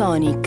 انسانی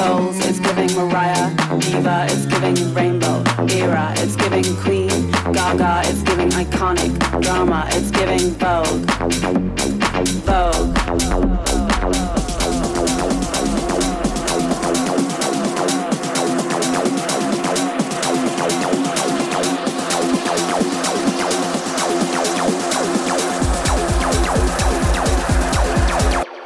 souls. It's giving Mariah, Diva. It's giving Rainbow, Era. It's giving Queen, Gaga. It's giving iconic drama. It's giving Vogue, Vogue.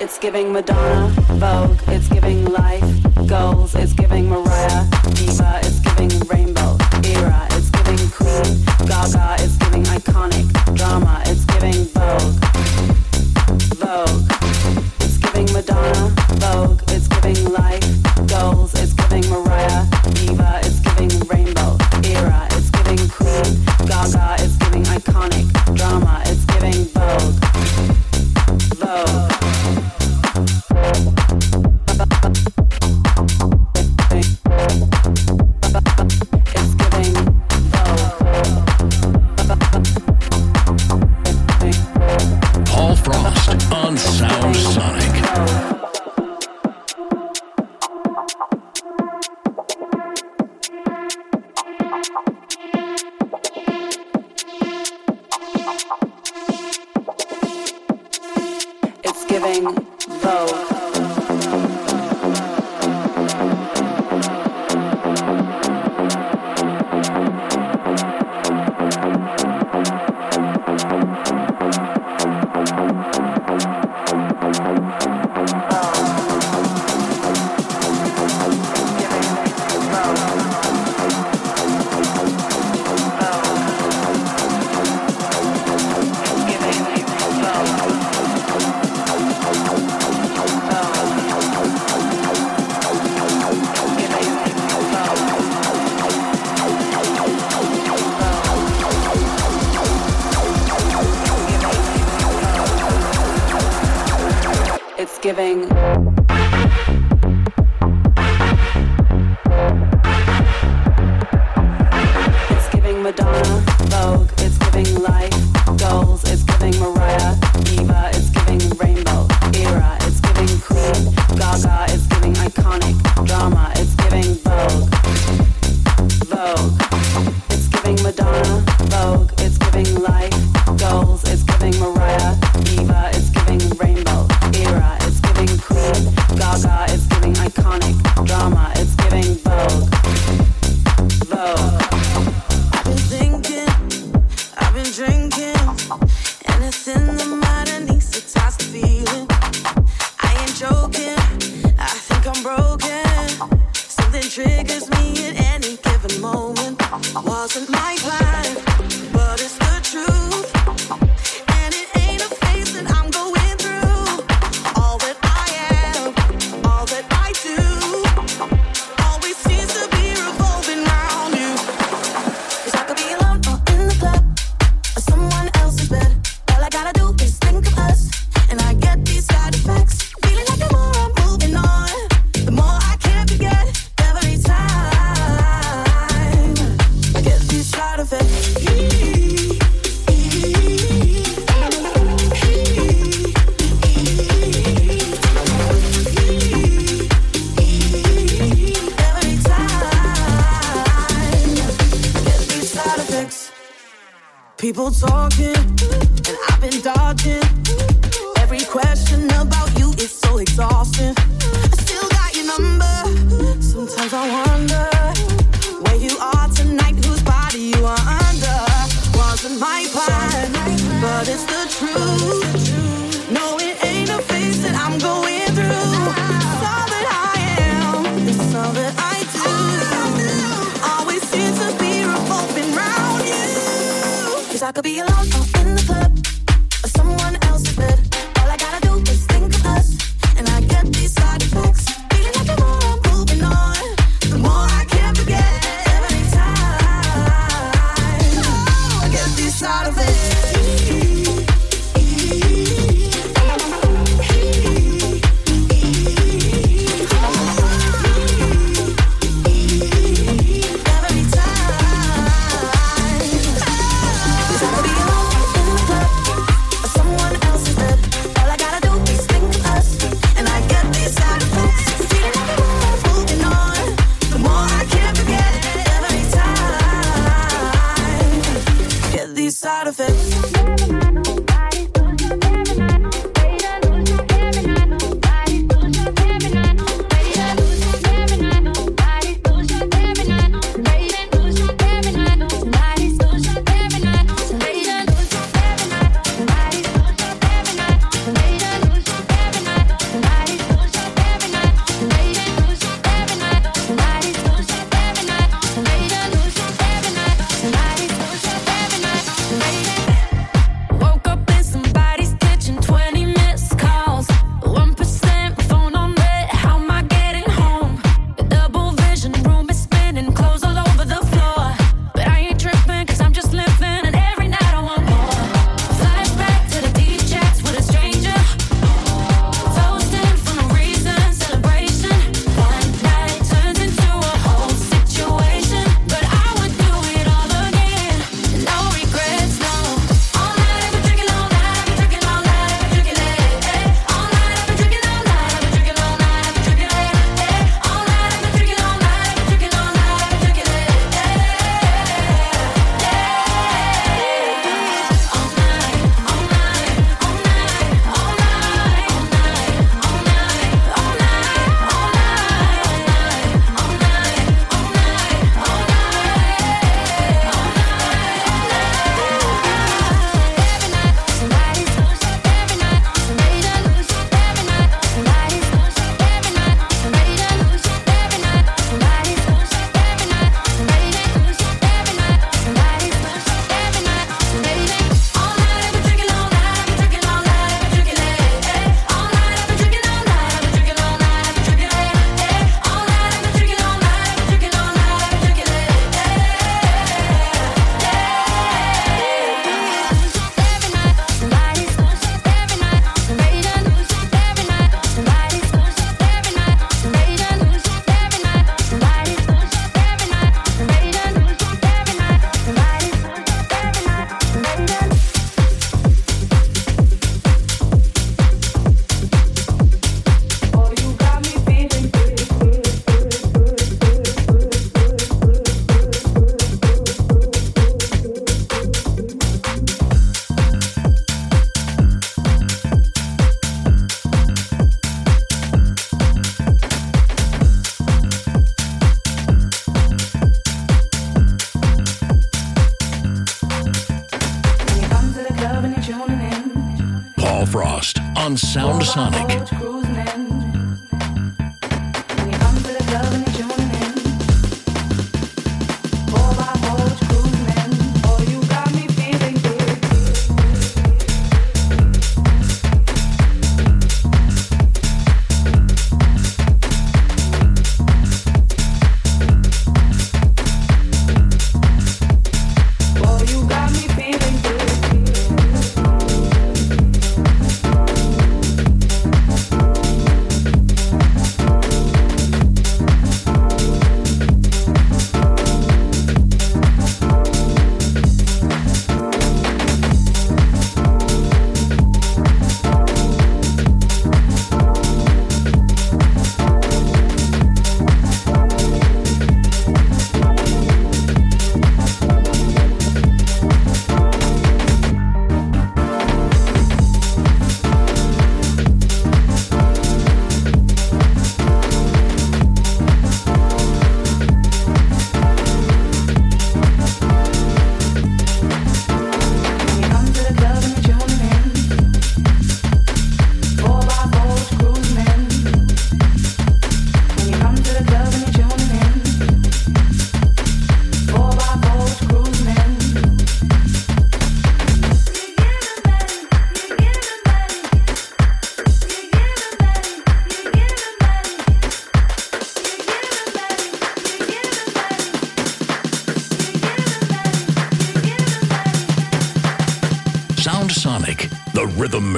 It's giving Madonna, Vogue, it's giving life it's giving Mariah, Diva, it's giving Rainbow, Era, it's giving Queen, Gaga, it's giving iconic, drama, it's giving Vogue. Giving. Could be alone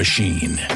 machine.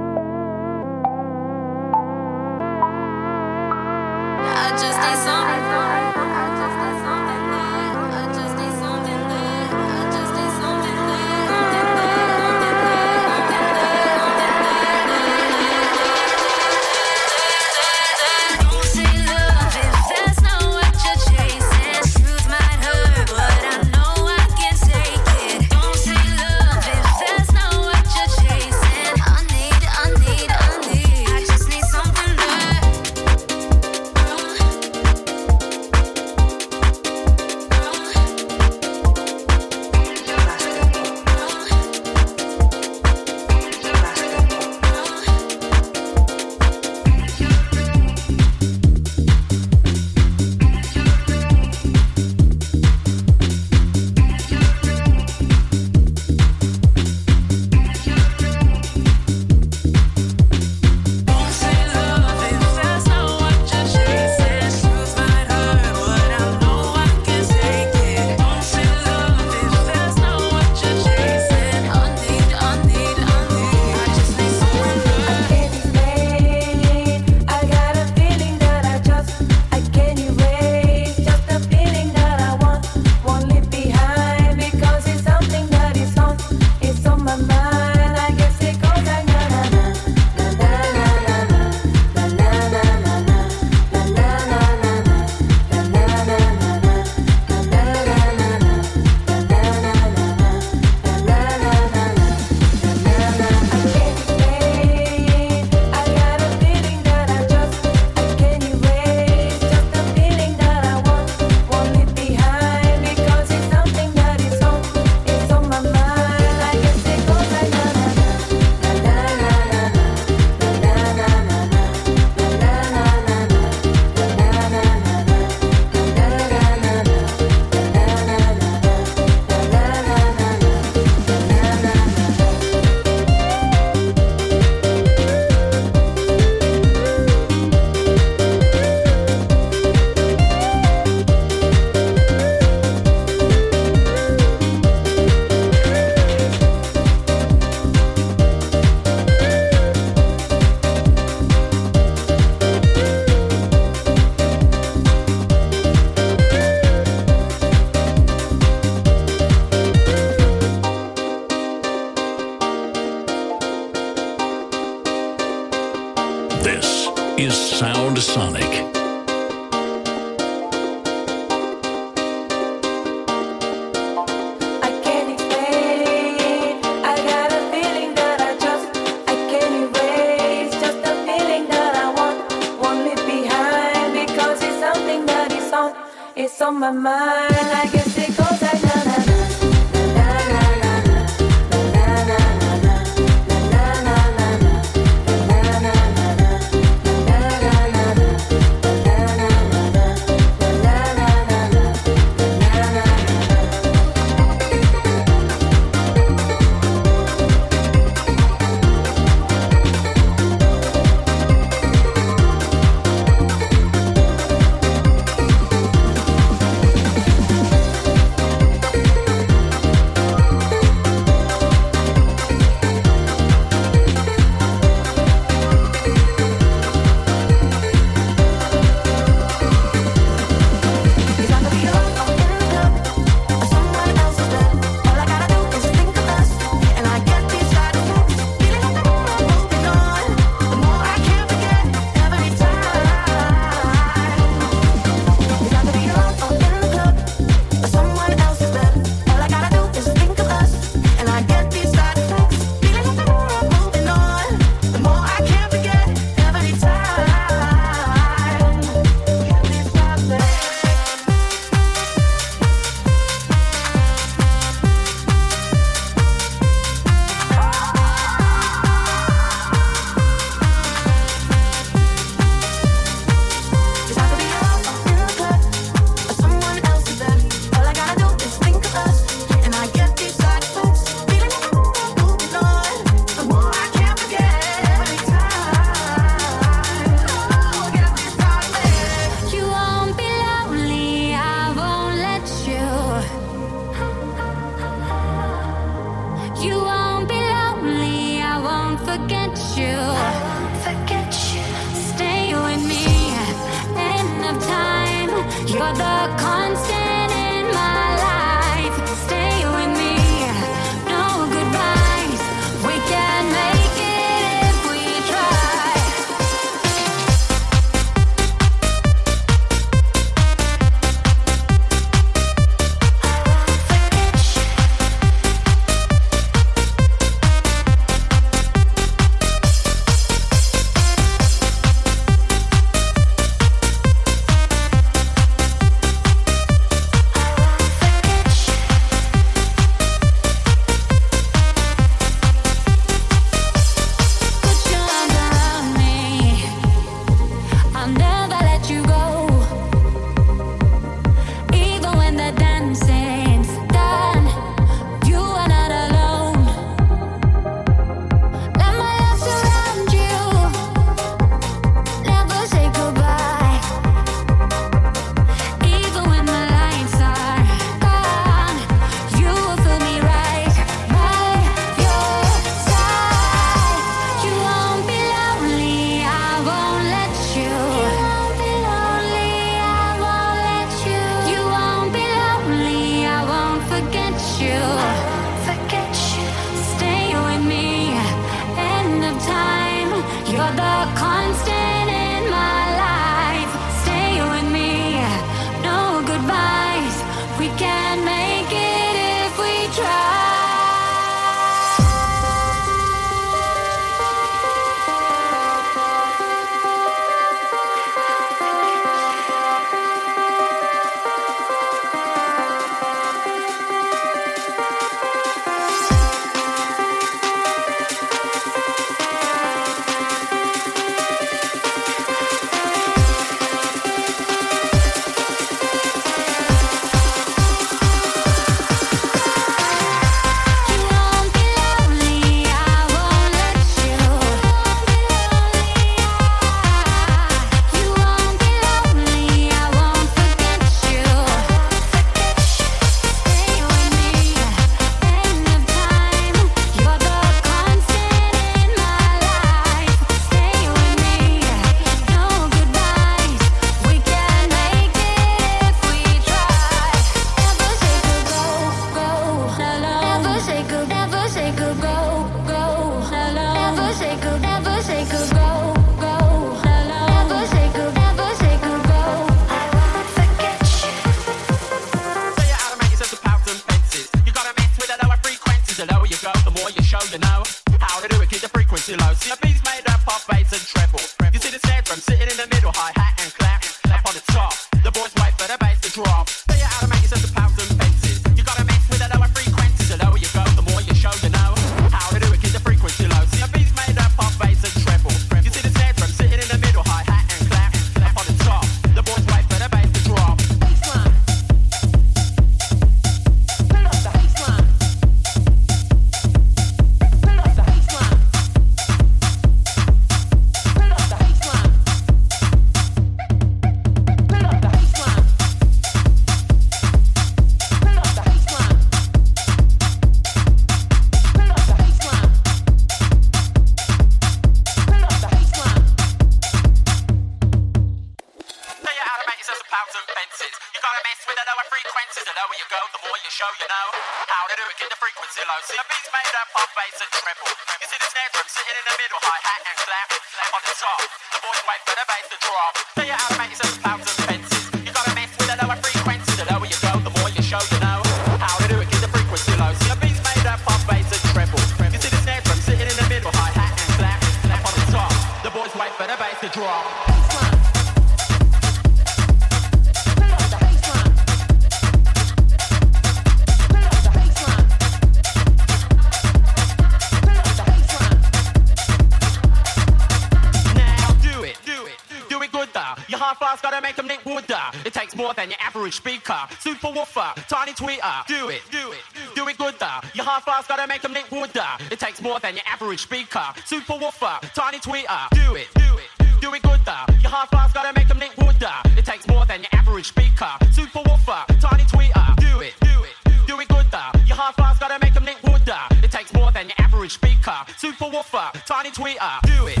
speaker, super woofer, tiny tweeter. Do it, do it, do it good though. Your high fives gotta make them Nick Wooder. It takes more than your average speaker, super woofer, tiny tweeter. Do it, do it, do it good though. Your high fives gotta make them Nick Wooder. It takes more than your average speaker, super woofer, tiny tweeter. Do it.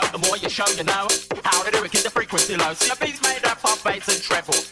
the more you show you know how to do it. Keep the frequency low. See, a beat's made up of bass and treble.